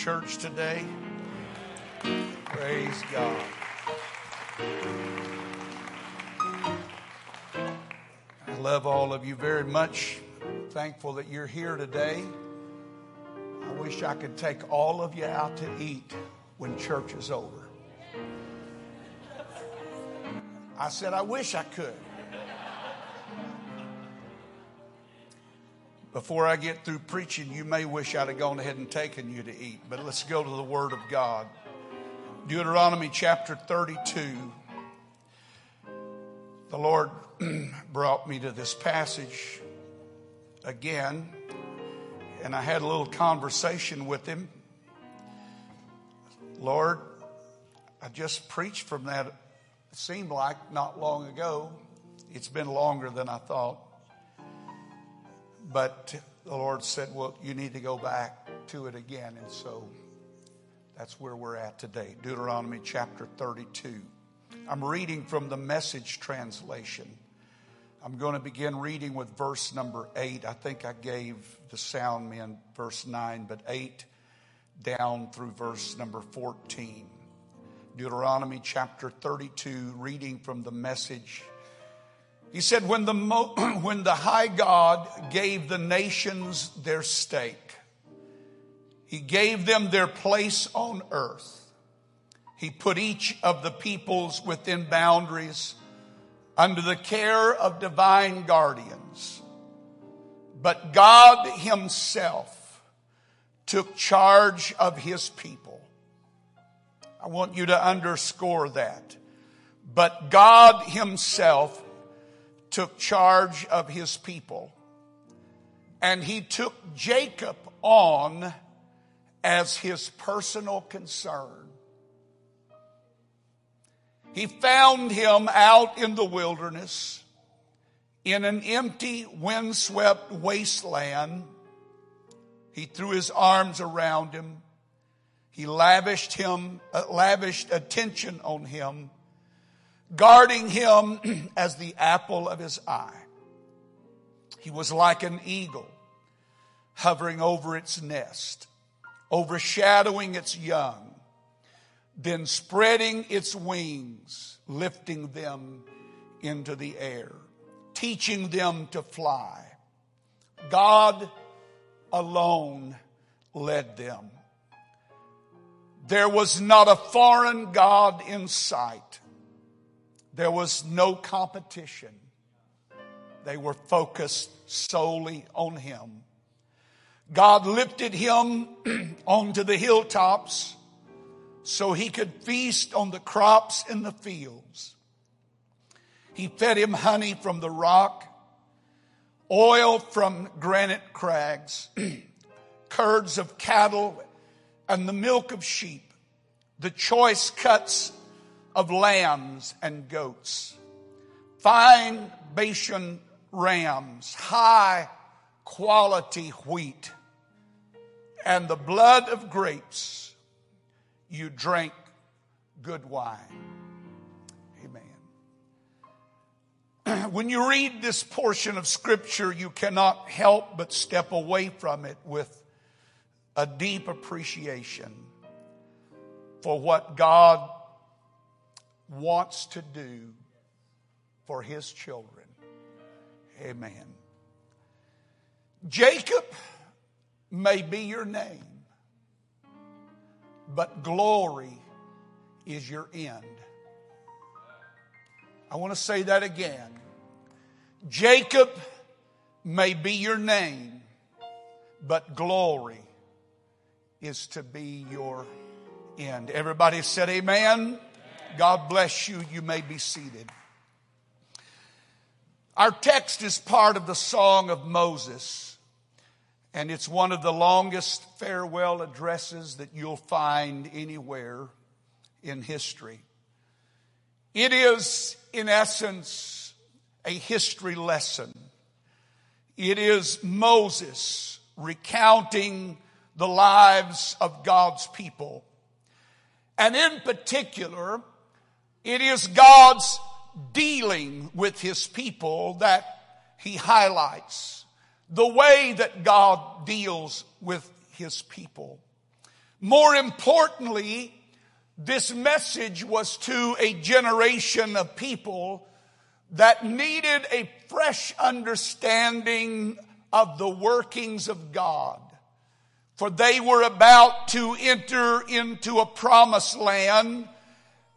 church today? Praise God. I love all of you very much. Thankful that you're here today. I wish I could take all of you out to eat when church is over. I said, I wish I could. Before I get through preaching, you may wish I'd have gone ahead and taken you to eat, but let's go to the Word of God. Deuteronomy chapter 32. The Lord brought me to this passage again, and I had a little conversation with Him. Lord, I just preached from that, it seemed like not long ago. It's been longer than I thought. But the Lord said, Well, you need to go back to it again. And so that's where we're at today Deuteronomy chapter 32. I'm reading from the message translation. I'm going to begin reading with verse number 8. I think I gave the sound men verse 9, but 8 down through verse number 14. Deuteronomy chapter 32, reading from the message he said, when the, when the high God gave the nations their stake, he gave them their place on earth. He put each of the peoples within boundaries under the care of divine guardians. But God himself took charge of his people. I want you to underscore that. But God himself took charge of his people. And he took Jacob on as his personal concern. He found him out in the wilderness in an empty, windswept wasteland. He threw his arms around him. He lavished him, uh, lavished attention on him guarding him as the apple of his eye. He was like an eagle hovering over its nest, overshadowing its young, then spreading its wings, lifting them into the air, teaching them to fly. God alone led them. There was not a foreign God in sight. There was no competition. They were focused solely on Him. God lifted him onto the hilltops so he could feast on the crops in the fields. He fed him honey from the rock, oil from granite crags, curds of cattle, and the milk of sheep, the choice cuts of lambs and goats, fine Bashan rams, high quality wheat, and the blood of grapes. You drank good wine. Amen. When you read this portion of Scripture, you cannot help but step away from it with a deep appreciation for what God wants to do for his children. Amen. Jacob may be your name, but glory is your end. I want to say that again. Jacob may be your name, but glory is to be your end. Everybody said amen. God bless you. You may be seated. Our text is part of the Song of Moses, and it's one of the longest farewell addresses that you'll find anywhere in history. It is, in essence, a history lesson. It is Moses recounting the lives of God's people. And in particular, it is God's dealing with his people that he highlights. The way that God deals with his people. More importantly, this message was to a generation of people that needed a fresh understanding of the workings of God. For they were about to enter into a promised land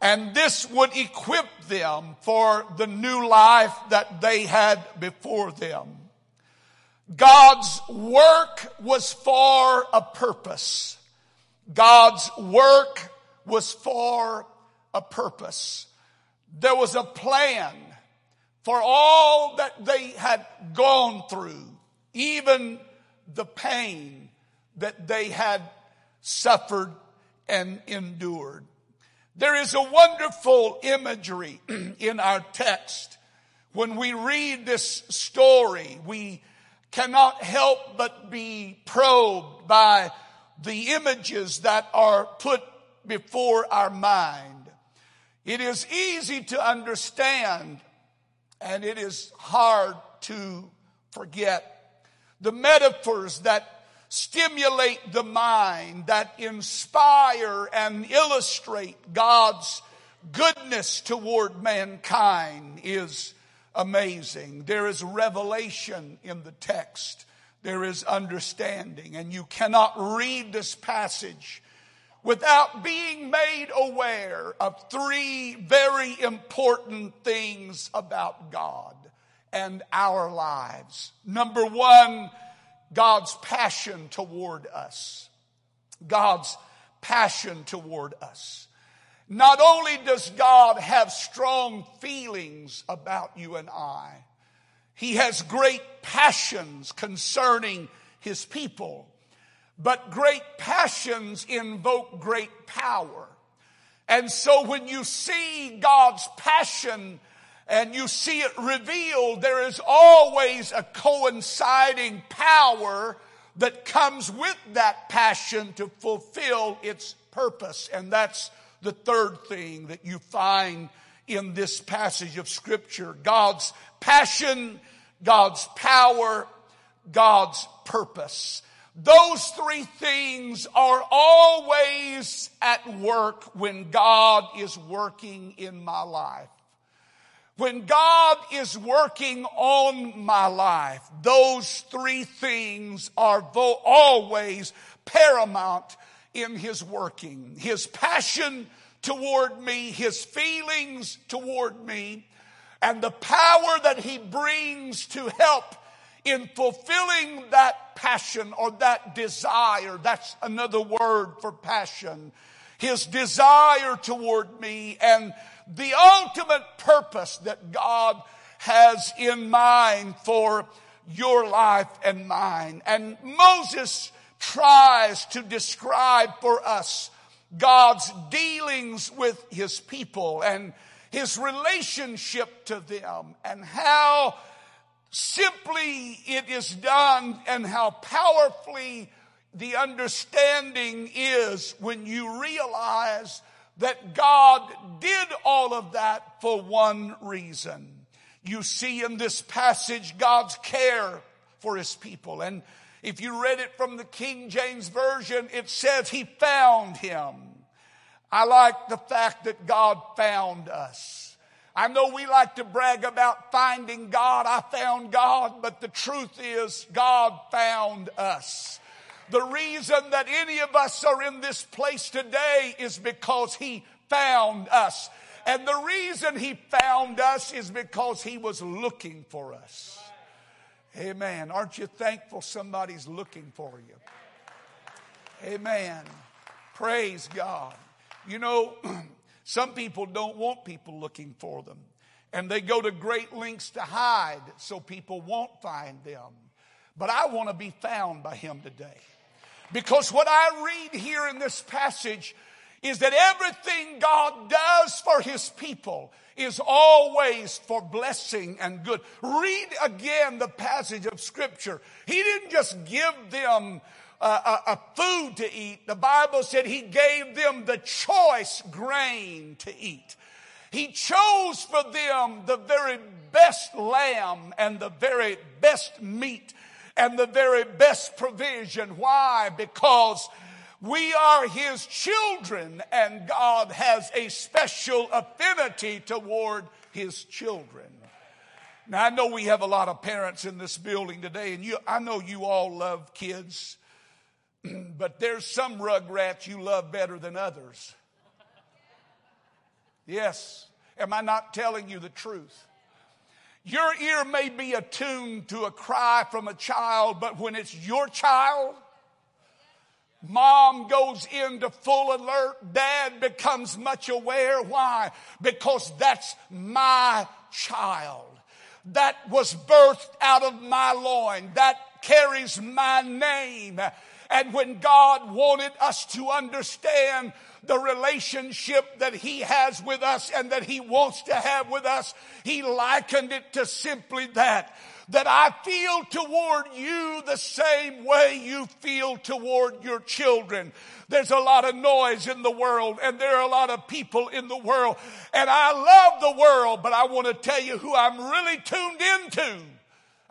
and this would equip them for the new life that they had before them. God's work was for a purpose. God's work was for a purpose. There was a plan for all that they had gone through, even the pain that they had suffered and endured. There is a wonderful imagery in our text. When we read this story, we cannot help but be probed by the images that are put before our mind. It is easy to understand and it is hard to forget. The metaphors that stimulate the mind, that inspire and illustrate God's goodness toward mankind is amazing. There is revelation in the text. There is understanding. And you cannot read this passage without being made aware of three very important things about God and our lives. Number one, God's passion toward us. God's passion toward us. Not only does God have strong feelings about you and I, He has great passions concerning His people. But great passions invoke great power. And so when you see God's passion and you see it revealed, there is always a coinciding power that comes with that passion to fulfill its purpose. And that's the third thing that you find in this passage of scripture. God's passion, God's power, God's purpose. Those three things are always at work when God is working in my life. When God is working on my life, those three things are always paramount in His working. His passion toward me, His feelings toward me, and the power that He brings to help in fulfilling that passion or that desire. That's another word for passion. His desire toward me and the ultimate purpose that God has in mind for your life and mine. And Moses tries to describe for us God's dealings with his people and his relationship to them and how simply it is done and how powerfully the understanding is when you realize that God did all of that for one reason. You see in this passage God's care for his people. And if you read it from the King James Version, it says he found him. I like the fact that God found us. I know we like to brag about finding God. I found God, but the truth is God found us. The reason that any of us are in this place today is because He found us. And the reason He found us is because He was looking for us. Amen. Aren't you thankful somebody's looking for you? Amen. Praise God. You know, Some people don't want people looking for them. And they go to great lengths to hide so people won't find them. But I want to be found by him today. Because what I read here in this passage is that everything God does for his people is always for blessing and good. Read again the passage of scripture. He didn't just give them a, a, food to eat. The Bible said he gave them the choice grain to eat. He chose for them the very best lamb and the very best meat. And the very best provision. Why? Because we are His children and God has a special affinity toward His children. Now I know we have a lot of parents in this building today and you, I know you all love kids, but there's some rugrats you love better than others. Yes. Am I not telling you the truth? Your ear may be attuned to a cry from a child, but when it's your child, Mom goes into full alert. Dad becomes much aware. Why? Because that's my child. That was birthed out of my loin. That carries my name. And when God wanted us to understand the relationship that He has with us and that He wants to have with us, He likened it to simply that. That I feel toward you the same way you feel toward your children. There's a lot of noise in the world and there are a lot of people in the world. And I love the world, but I want to tell you who I'm really tuned into.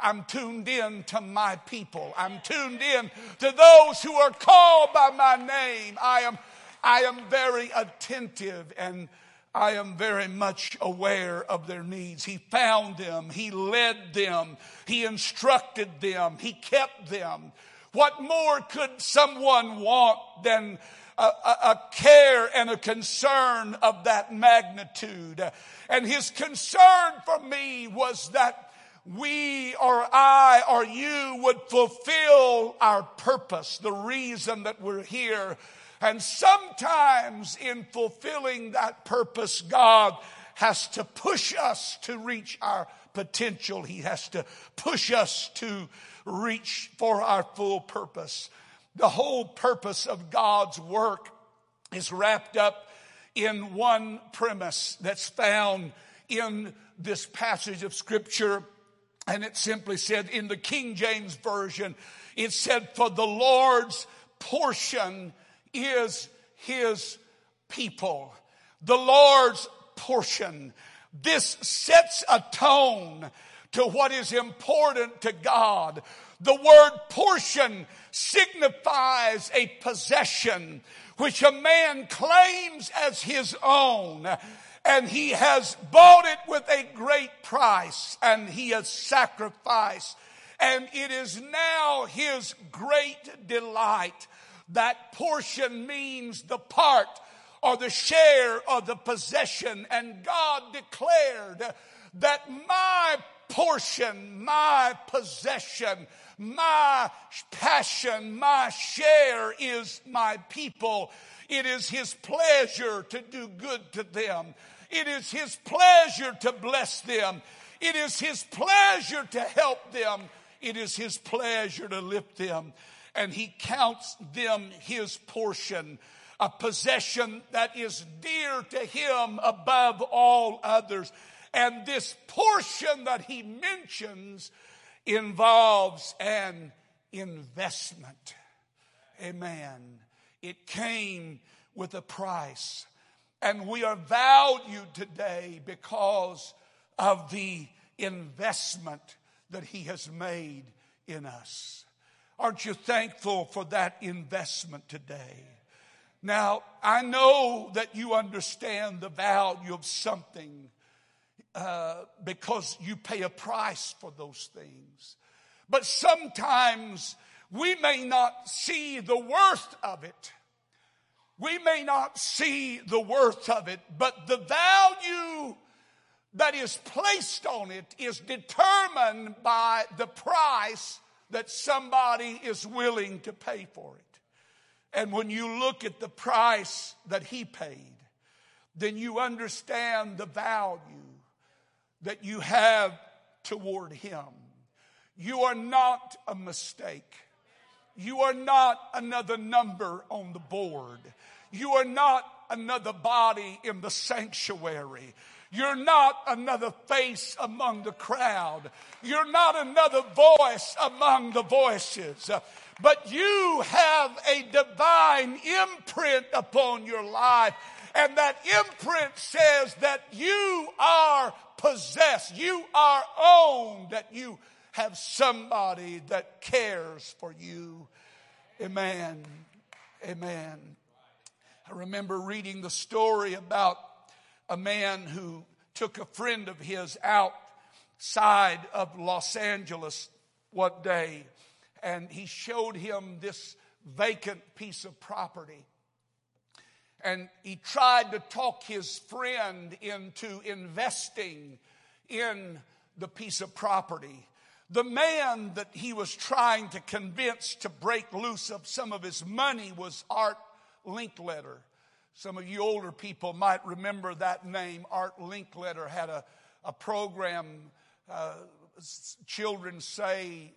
I'm tuned in to my people. I'm tuned in to those who are called by my name. I am I am very attentive and I am very much aware of their needs. He found them. He led them. He instructed them. He kept them. What more could someone want than a, a, a, care and a concern of that magnitude? And his concern for me was that we or I or you would fulfill our purpose, the reason that we're here and sometimes in fulfilling that purpose, God has to push us to reach our potential. He has to push us to reach for our full purpose. The whole purpose of God's work is wrapped up in one premise that's found in this passage of scripture. And it simply said in the King James Version, it said, For the Lord's portion is his people. The Lord's portion. This sets a tone to what is important to God. The word portion signifies a possession which a man claims as his own. And he has bought it with a great price and he has sacrificed. And it is now his great delight that portion means the part or the share of the possession. And God declared that my portion, my possession, my passion, my share is my people. It is His pleasure to do good to them. It is His pleasure to bless them. It is His pleasure to help them. It is His pleasure to lift them and he counts them his portion, a possession that is dear to him above all others. And this portion that he mentions involves an investment. Amen. It came with a price. And we are valued today because of the investment that he has made in us. Aren't you thankful for that investment today? Now, I know that you understand the value of something uh, because you pay a price for those things. But sometimes we may not see the worth of it. We may not see the worth of it, but the value that is placed on it is determined by the price that somebody is willing to pay for it. And when you look at the price that he paid, then you understand the value that you have toward him. You are not a mistake. You are not another number on the board. You are not another body in the sanctuary. You're not another face among the crowd. You're not another voice among the voices. But you have a divine imprint upon your life. And that imprint says that you are possessed. You are owned. That you have somebody that cares for you. Amen. Amen. I remember reading the story about a man who took a friend of his outside of Los Angeles one day and he showed him this vacant piece of property. And he tried to talk his friend into investing in the piece of property. The man that he was trying to convince to break loose of some of his money was Art Linkletter. Some of you older people might remember that name. Art Linkletter had a, a program, uh, Children Say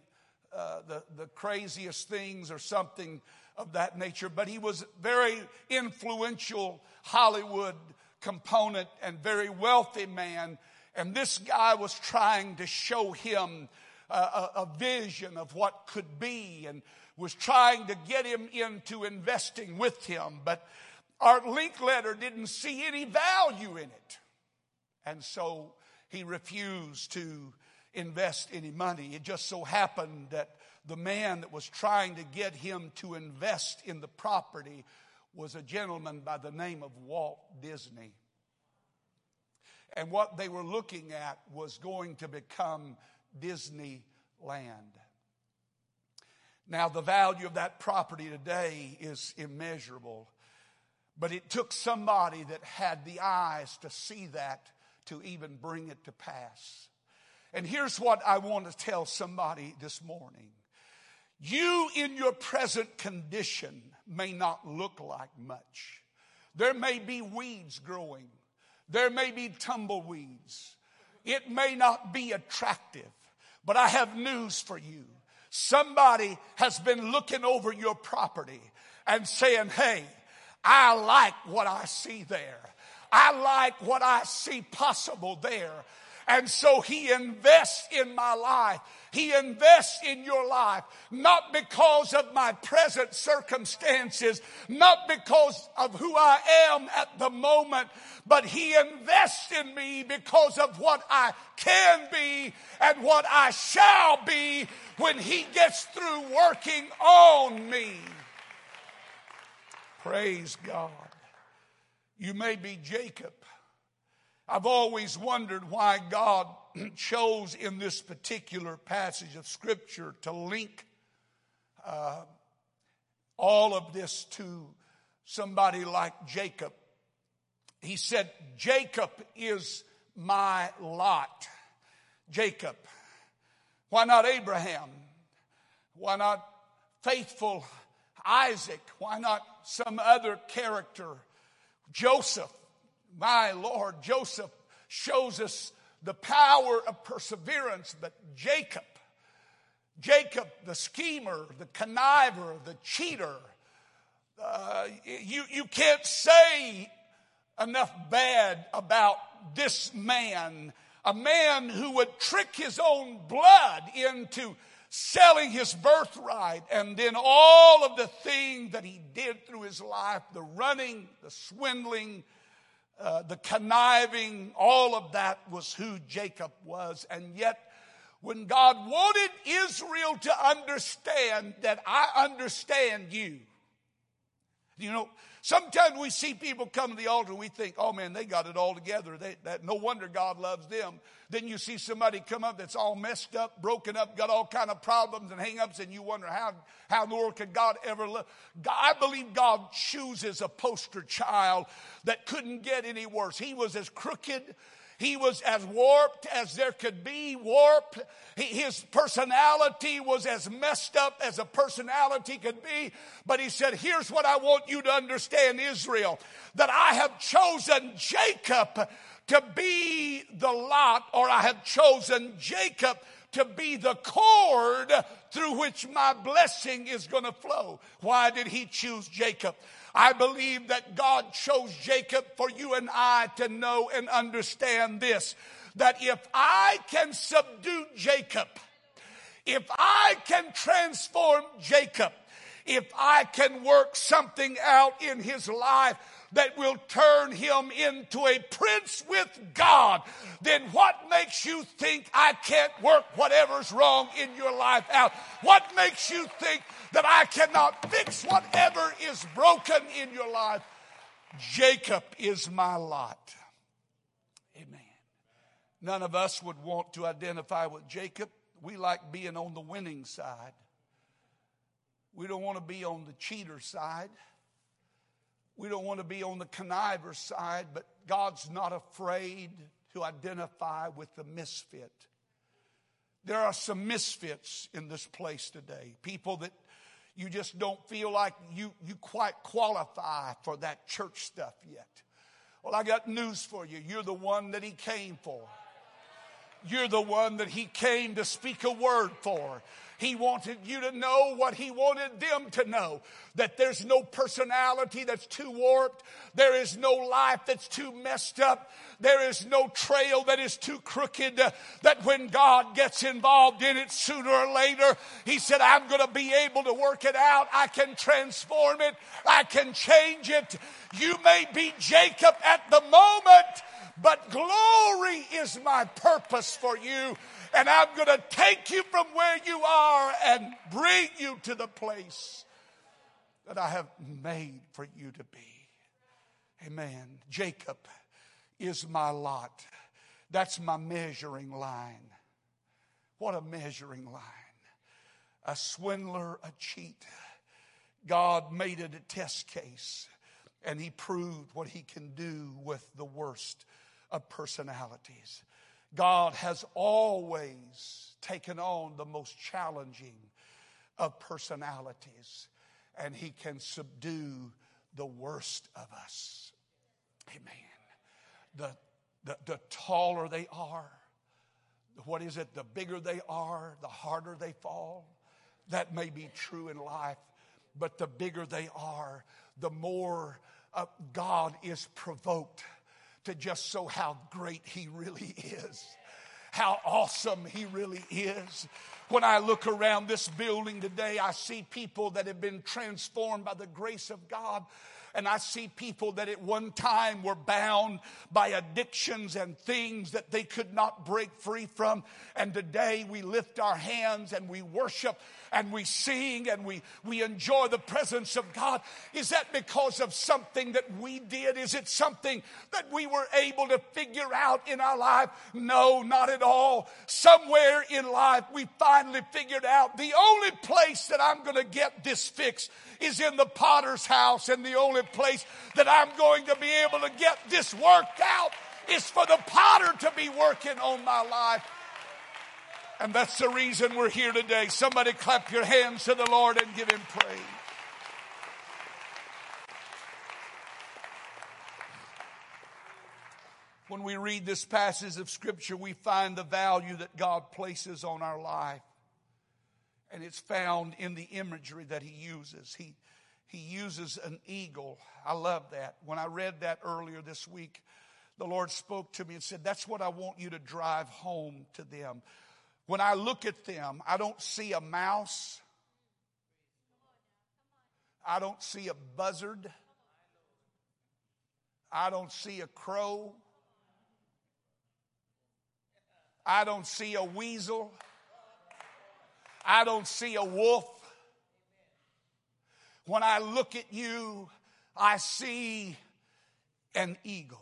uh, the, the craziest things or something of that nature. But he was very influential Hollywood component and very wealthy man. And this guy was trying to show him a, a, a vision of what could be and was trying to get him into investing with him. But Art Linkletter didn't see any value in it. And so he refused to invest any money. It just so happened that the man that was trying to get him to invest in the property was a gentleman by the name of Walt Disney. And what they were looking at was going to become Disneyland. Now, the value of that property today is immeasurable, but it took somebody that had the eyes to see that to even bring it to pass. And here's what I want to tell somebody this morning. You in your present condition may not look like much. There may be weeds growing. There may be tumbleweeds. It may not be attractive, but I have news for you. Somebody has been looking over your property and saying, Hey, I like what I see there. I like what I see possible there. And so he invests in my life. He invests in your life, not because of my present circumstances, not because of who I am at the moment, but He invests in me because of what I can be and what I shall be when He gets through working on me. Praise God. You may be Jacob I've always wondered why God chose in this particular passage of Scripture to link uh, all of this to somebody like Jacob. He said, Jacob is my lot. Jacob. Why not Abraham? Why not faithful Isaac? Why not some other character? Joseph my Lord, Joseph shows us the power of perseverance, but Jacob, Jacob, the schemer, the conniver, the cheater, uh, you, you can't say enough bad about this man, a man who would trick his own blood into selling his birthright, and then all of the things that he did through his life the running, the swindling, uh, the conniving, all of that was who Jacob was. And yet, when God wanted Israel to understand that I understand you, you know, sometimes we see people come to the altar and we think, oh man, they got it all together. They, that, no wonder God loves them. Then you see somebody come up that's all messed up, broken up, got all kind of problems and hangups, and you wonder how, how in the world could God ever love? I believe God chooses a poster child that couldn't get any worse. He was as crooked he was as warped as there could be warped. His personality was as messed up as a personality could be. But he said, Here's what I want you to understand, Israel, that I have chosen Jacob to be the lot, or I have chosen Jacob to be the cord through which my blessing is going to flow. Why did he choose Jacob? I believe that God chose Jacob for you and I to know and understand this that if I can subdue Jacob, if I can transform Jacob, if I can work something out in his life that will turn him into a prince with God, then what makes you think I can't work whatever's wrong in your life out? What makes you think that I cannot fix whatever is broken in your life? Jacob is my lot. Amen. None of us would want to identify with Jacob. We like being on the winning side. We don't want to be on the cheater side. We don't want to be on the conniver side, but God's not afraid to identify with the misfit. There are some misfits in this place today. People that you just don't feel like you, you quite qualify for that church stuff yet. Well, I got news for you. You're the one that He came for. You're the one that He came to speak a word for. He wanted you to know what he wanted them to know. That there's no personality that's too warped. There is no life that's too messed up. There is no trail that is too crooked. Uh, that when God gets involved in it sooner or later, he said, I'm going to be able to work it out. I can transform it. I can change it. You may be Jacob at the moment, but glory is my purpose for you and I'm going to take you from where you are and bring you to the place that I have made for you to be. Amen. Jacob is my lot. That's my measuring line. What a measuring line. A swindler, a cheat. God made it a test case and he proved what he can do with the worst of personalities. God has always taken on the most challenging of personalities, and He can subdue the worst of us. Amen. The, the, the taller they are, what is it? The bigger they are, the harder they fall. That may be true in life, but the bigger they are, the more uh, God is provoked to just show how great He really is, how awesome He really is. When I look around this building today, I see people that have been transformed by the grace of God. And I see people that at one time were bound by addictions and things that they could not break free from. And today we lift our hands and we worship and we sing and we, we enjoy the presence of God? Is that because of something that we did? Is it something that we were able to figure out in our life? No, not at all. Somewhere in life, we finally figured out the only place that I'm going to get this fix is in the potter's house, and the only place that I'm going to be able to get this worked out is for the potter to be working on my life. And that's the reason we're here today. Somebody clap your hands to the Lord and give him praise. When we read this passage of Scripture, we find the value that God places on our life. And it's found in the imagery that He uses. He, he uses an eagle. I love that. When I read that earlier this week, the Lord spoke to me and said, That's what I want you to drive home to them. When I look at them, I don't see a mouse. I don't see a buzzard. I don't see a crow. I don't see a weasel. I don't see a wolf. When I look at you, I see an eagle.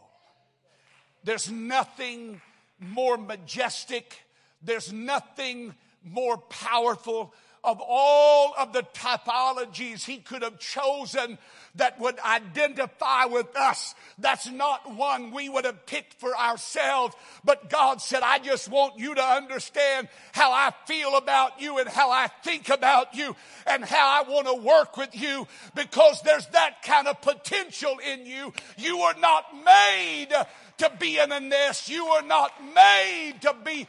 There's nothing more majestic there's nothing more powerful of all of the typologies he could have chosen that would identify with us. That's not one we would have picked for ourselves. But God said, I just want you to understand how I feel about you and how I think about you and how I want to work with you because there's that kind of potential in you. You are not made to be in a nest. You were not made to be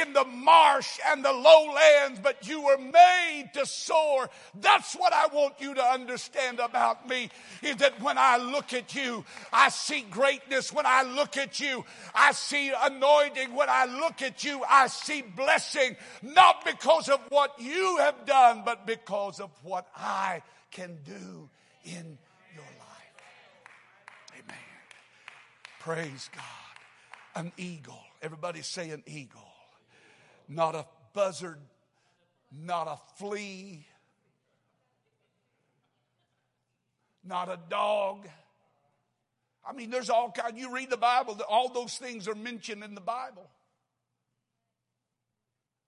in the marsh and the lowlands, but you were made to soar. That's what I want you to understand about me is that when I look at you, I see greatness. When I look at you, I see anointing. When I look at you, I see blessing, not because of what you have done, but because of what I can do in your life. Amen. Praise God. An eagle. Everybody say an eagle. Not a buzzard, not a flea, not a dog. I mean, there's all kind. You read the Bible, all those things are mentioned in the Bible.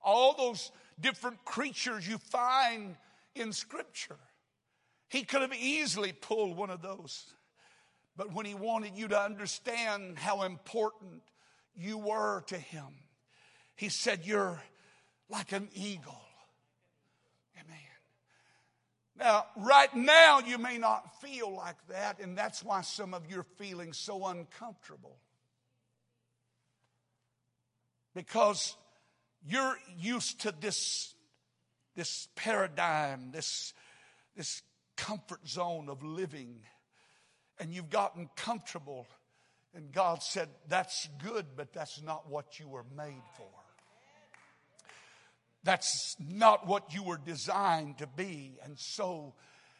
All those different creatures you find in Scripture. He could have easily pulled one of those. But when he wanted you to understand how important you were to him, he said, You're like an eagle. Amen. Now, right now, you may not feel like that, and that's why some of you are feeling so uncomfortable. Because you're used to this, this paradigm, this, this comfort zone of living, and you've gotten comfortable. And God said, That's good, but that's not what you were made for. That's not what you were designed to be. And so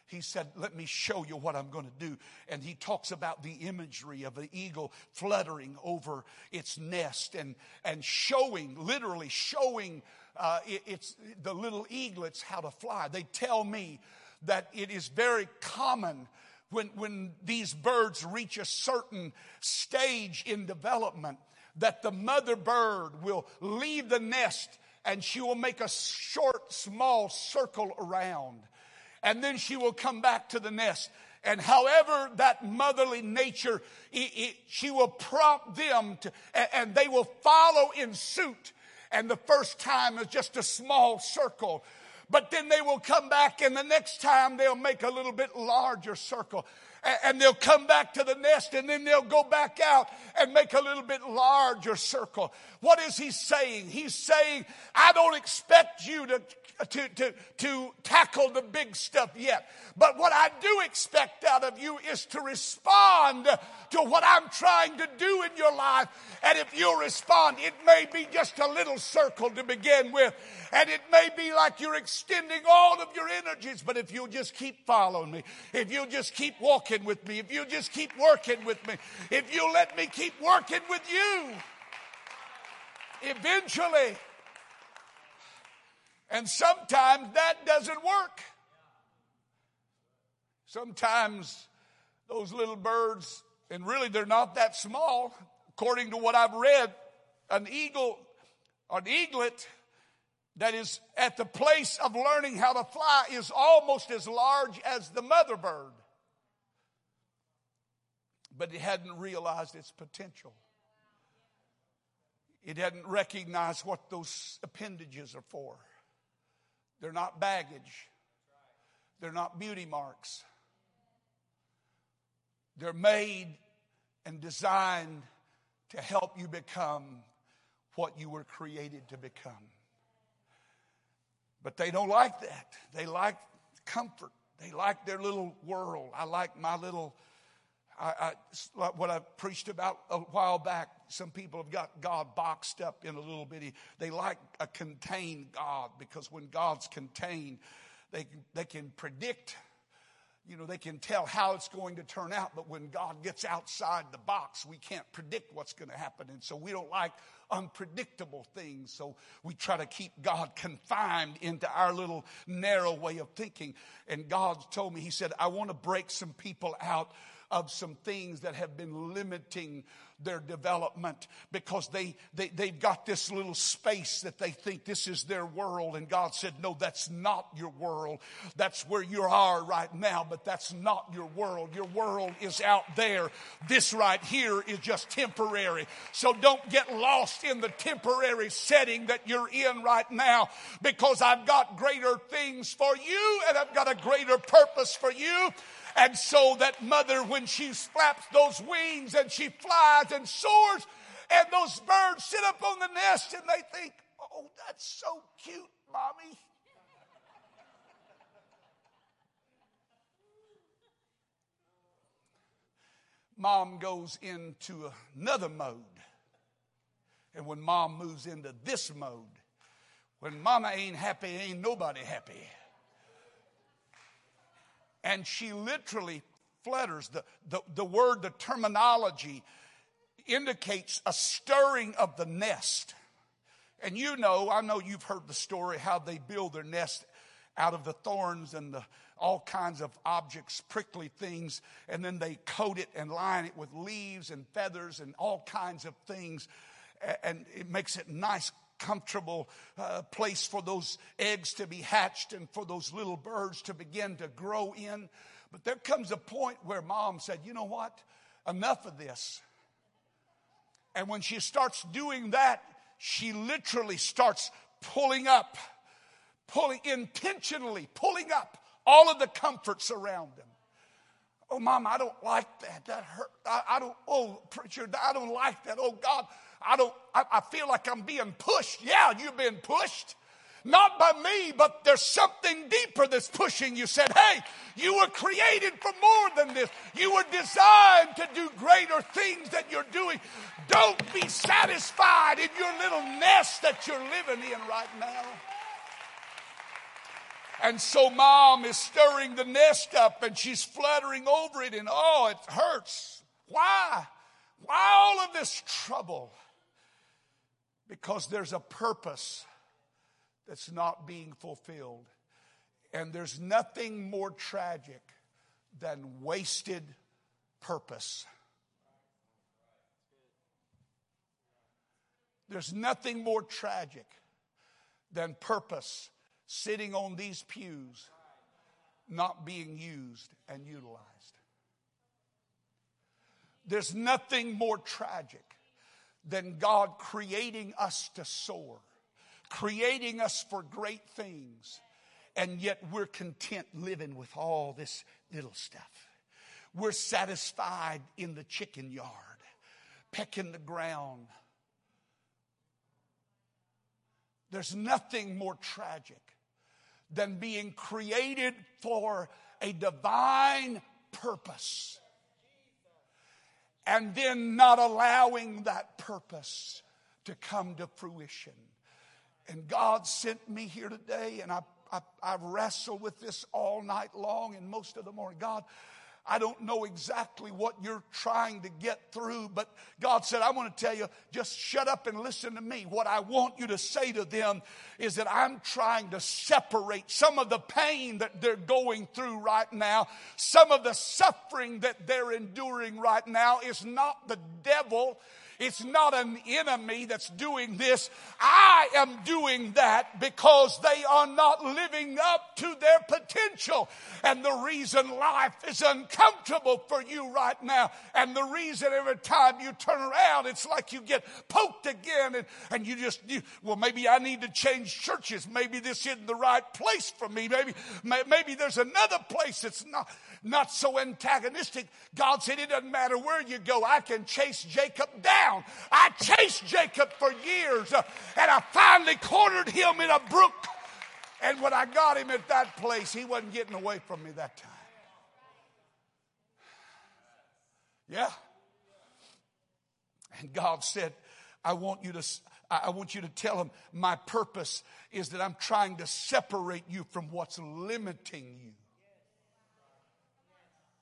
he said, Let me show you what I'm going to do. And he talks about the imagery of the eagle fluttering over its nest and, and showing, literally showing uh, it, it's the little eaglets how to fly. They tell me that it is very common when, when these birds reach a certain stage in development that the mother bird will leave the nest and she will make a short, small circle around. And then she will come back to the nest. And however that motherly nature, it, it, she will prompt them to, and, and they will follow in suit. And the first time is just a small circle. But then they will come back, and the next time they'll make a little bit larger circle and they'll come back to the nest and then they'll go back out and make a little bit larger circle. What is he saying? He's saying, I don't expect you to, to, to, to tackle the big stuff yet. But what I do expect out of you is to respond to what I'm trying to do in your life. And if you respond, it may be just a little circle to begin with. And it may be like you're extending all of your energies. But if you'll just keep following me, if you'll just keep walking with me, if you'll just keep working with me, if you'll let me keep working with you, eventually, and sometimes that doesn't work. Sometimes those little birds, and really they're not that small, according to what I've read, an eagle, an eaglet that is at the place of learning how to fly is almost as large as the mother bird. But it hadn't realized its potential. It hadn't recognized what those appendages are for. They're not baggage, they're not beauty marks. They're made and designed to help you become what you were created to become. But they don't like that. They like comfort. They like their little world. I like my little, I, I, what I preached about a while back. Some people have got God boxed up in a little bitty. They like a contained God because when God's contained, they, they can predict you know, they can tell how it's going to turn out, but when God gets outside the box, we can't predict what's going to happen. And so we don't like unpredictable things. So we try to keep God confined into our little narrow way of thinking. And God told me, He said, I want to break some people out of some things that have been limiting their development because they, they, they've got this little space that they think this is their world. And God said, No, that's not your world. That's where you are right now, but that's not your world. Your world is out there. This right here is just temporary. So don't get lost in the temporary setting that you're in right now because I've got greater things things for you, and I've got a greater purpose for you. And so that mother, when she flaps those wings and she flies and soars, and those birds sit up on the nest and they think, oh, that's so cute, mommy. mom goes into another mode. And when mom moves into this mode, when mama ain't happy, ain't nobody happy. And she literally flutters. The, the, the word, the terminology indicates a stirring of the nest. And you know, I know you've heard the story how they build their nest out of the thorns and the all kinds of objects, prickly things, and then they coat it and line it with leaves and feathers and all kinds of things. And it makes it nice, comfortable uh, place for those eggs to be hatched and for those little birds to begin to grow in. But there comes a point where mom said, you know what? Enough of this. And when she starts doing that, she literally starts pulling up, pulling intentionally, pulling up all of the comforts around them. Oh, mom, I don't like that. That hurt. I, I don't, oh, preacher, I don't like that. Oh, God, I don't, I, I feel like I'm being pushed. Yeah, you've been pushed. Not by me, but there's something deeper that's pushing you. Said, hey, you were created for more than this. You were designed to do greater things that you're doing. Don't be satisfied in your little nest that you're living in right now. And so mom is stirring the nest up and she's fluttering over it, and oh, it hurts. Why? Why all of this trouble? Because there's a purpose that's not being fulfilled. And there's nothing more tragic than wasted purpose. There's nothing more tragic than purpose sitting on these pews not being used and utilized. There's nothing more tragic than God creating us to soar creating us for great things, and yet we're content living with all this little stuff. We're satisfied in the chicken yard, pecking the ground. There's nothing more tragic than being created for a divine purpose and then not allowing that purpose to come to fruition. And God sent me here today, and I, I, I wrestled with this all night long and most of the morning. God, I don't know exactly what you're trying to get through, but God said, I want to tell you, just shut up and listen to me. What I want you to say to them is that I'm trying to separate some of the pain that they're going through right now, some of the suffering that they're enduring right now is not the devil. It's not an enemy that's doing this. I am doing that because they are not living up to their potential. And the reason life is uncomfortable for you right now, and the reason every time you turn around, it's like you get poked again, and, and you just, you, well, maybe I need to change churches. Maybe this isn't the right place for me. Maybe, maybe there's another place that's not, not so antagonistic. God said, it doesn't matter where you go. I can chase Jacob down. I chased Jacob for years uh, and I finally cornered him in a brook. And when I got him at that place, he wasn't getting away from me that time. Yeah. And God said, I want you to I want you to tell him my purpose is that I'm trying to separate you from what's limiting you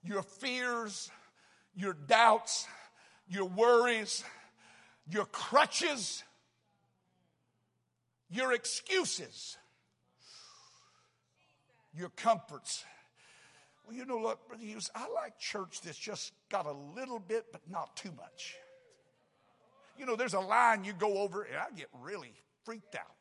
your fears, your doubts, your worries, your crutches, your excuses, your comforts. Well, you know what, Brother Hughes, I like church that's just got a little bit, but not too much. You know, there's a line you go over, and I get really freaked out.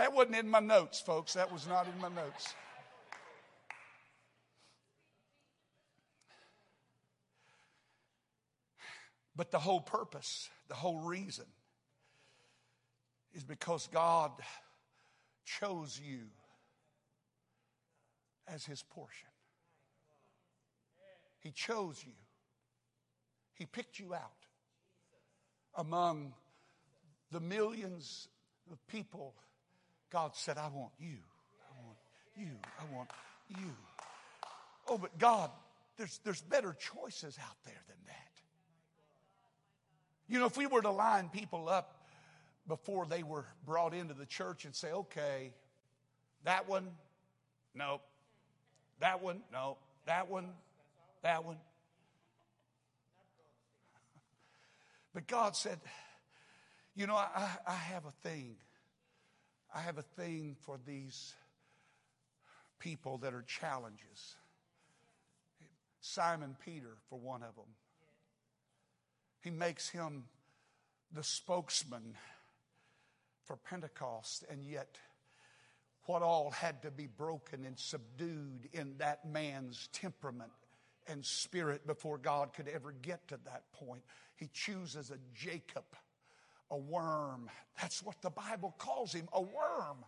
That wasn't in my notes, folks. That was not in my notes. But the whole purpose, the whole reason, is because God chose you as His portion. He chose you, He picked you out among the millions of people God said, I want you. I want you. I want you. Oh, but God, there's, there's better choices out there than that. You know, if we were to line people up before they were brought into the church and say, okay, that one, nope. That one, no. That one, that one. But God said, you know, I, I have a thing. I have a thing for these people that are challenges. Simon Peter, for one of them. He makes him the spokesman for Pentecost, and yet what all had to be broken and subdued in that man's temperament and spirit before God could ever get to that point. He chooses a Jacob, a worm. That's what the Bible calls him, a worm.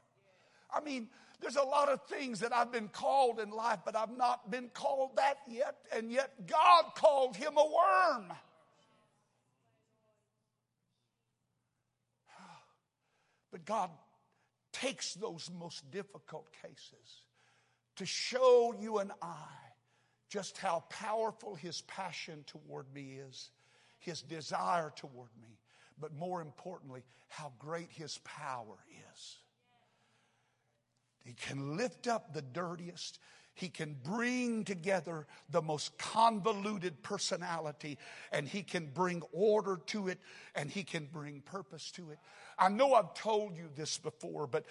I mean, there's a lot of things that I've been called in life, but I've not been called that yet, and yet God called him a worm. But God takes those most difficult cases to show you and I just how powerful his passion toward me is, his desire toward me, but more importantly, how great his power is. He can lift up the dirtiest. He can bring together the most convoluted personality and he can bring order to it and he can bring purpose to it. I know I've told you this before, but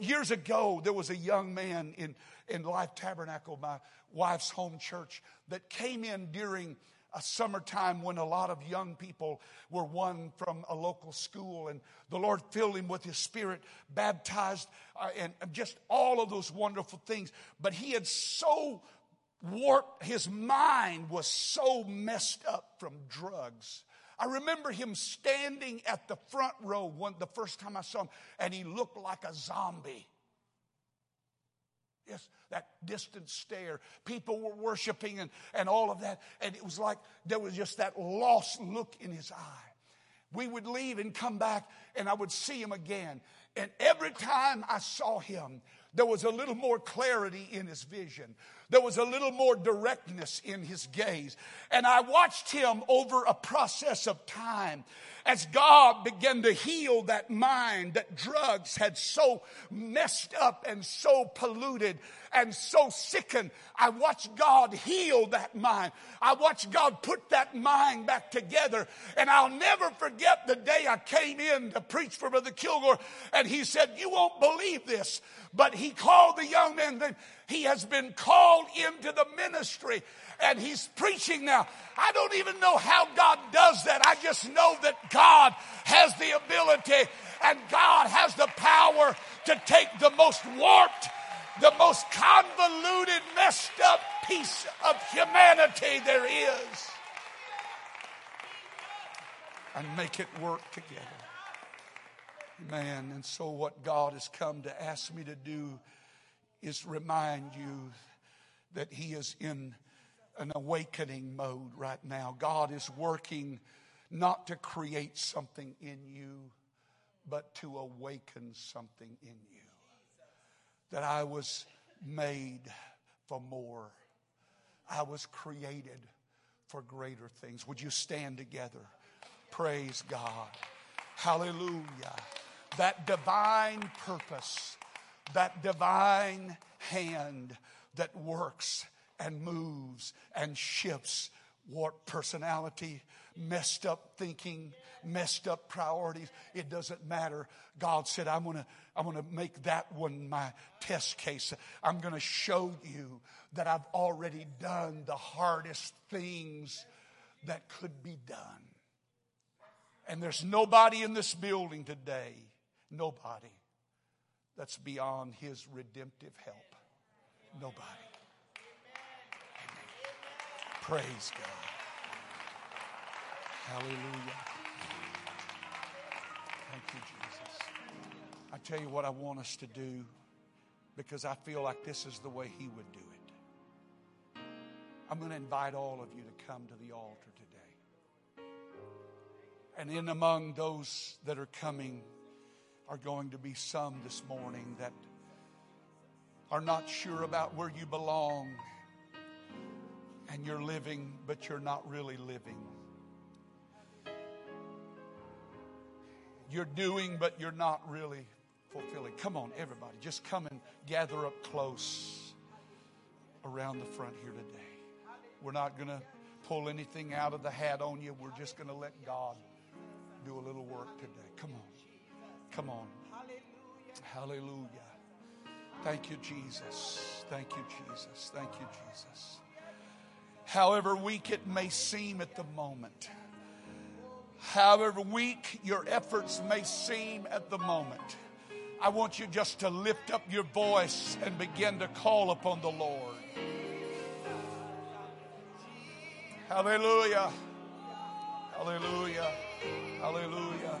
years ago, there was a young man in, in Life Tabernacle, my wife's home church, that came in during a summertime when a lot of young people were won from a local school and the Lord filled him with his spirit, baptized, uh, and just all of those wonderful things. But he had so warped, his mind was so messed up from drugs. I remember him standing at the front row one, the first time I saw him, and he looked like a zombie. Yes, that distant stare. People were worshiping and, and all of that. And it was like there was just that lost look in his eye. We would leave and come back, and I would see him again. And every time I saw him, there was a little more clarity in his vision. There was a little more directness in his gaze. And I watched him over a process of time as God began to heal that mind that drugs had so messed up and so polluted and so sickened. I watched God heal that mind. I watched God put that mind back together. And I'll never forget the day I came in to preach for Brother Kilgore and he said, You won't believe this. But he called the young man, he has been called into the ministry and he's preaching now. I don't even know how God does that. I just know that God has the ability and God has the power to take the most warped, the most convoluted, messed up piece of humanity there is and make it work together. Man, and so what God has come to ask me to do is remind you that He is in an awakening mode right now. God is working not to create something in you, but to awaken something in you. That I was made for more, I was created for greater things. Would you stand together? Praise God. Hallelujah. That divine purpose, that divine hand that works and moves and shifts warped personality, messed up thinking, messed up priorities. It doesn't matter. God said, I'm gonna, I'm gonna make that one my test case. I'm gonna show you that I've already done the hardest things that could be done. And there's nobody in this building today, nobody that's beyond his redemptive help. Nobody. Praise God. Hallelujah. Thank you, Jesus. I tell you what I want us to do because I feel like this is the way He would do it. I'm going to invite all of you to come to the altar today. And in among those that are coming are going to be some this morning that are not sure about where you belong and you're living, but you're not really living. You're doing, but you're not really fulfilling. Come on, everybody, just come and gather up close around the front here today. We're not going to pull anything out of the hat on you. We're just going to let God do a little work today. Come on. Come on. Hallelujah. Hallelujah. Thank you, Jesus. Thank you, Jesus. Thank you, Jesus. However weak it may seem at the moment, however weak your efforts may seem at the moment, I want you just to lift up your voice and begin to call upon the Lord. Hallelujah. Hallelujah. Hallelujah.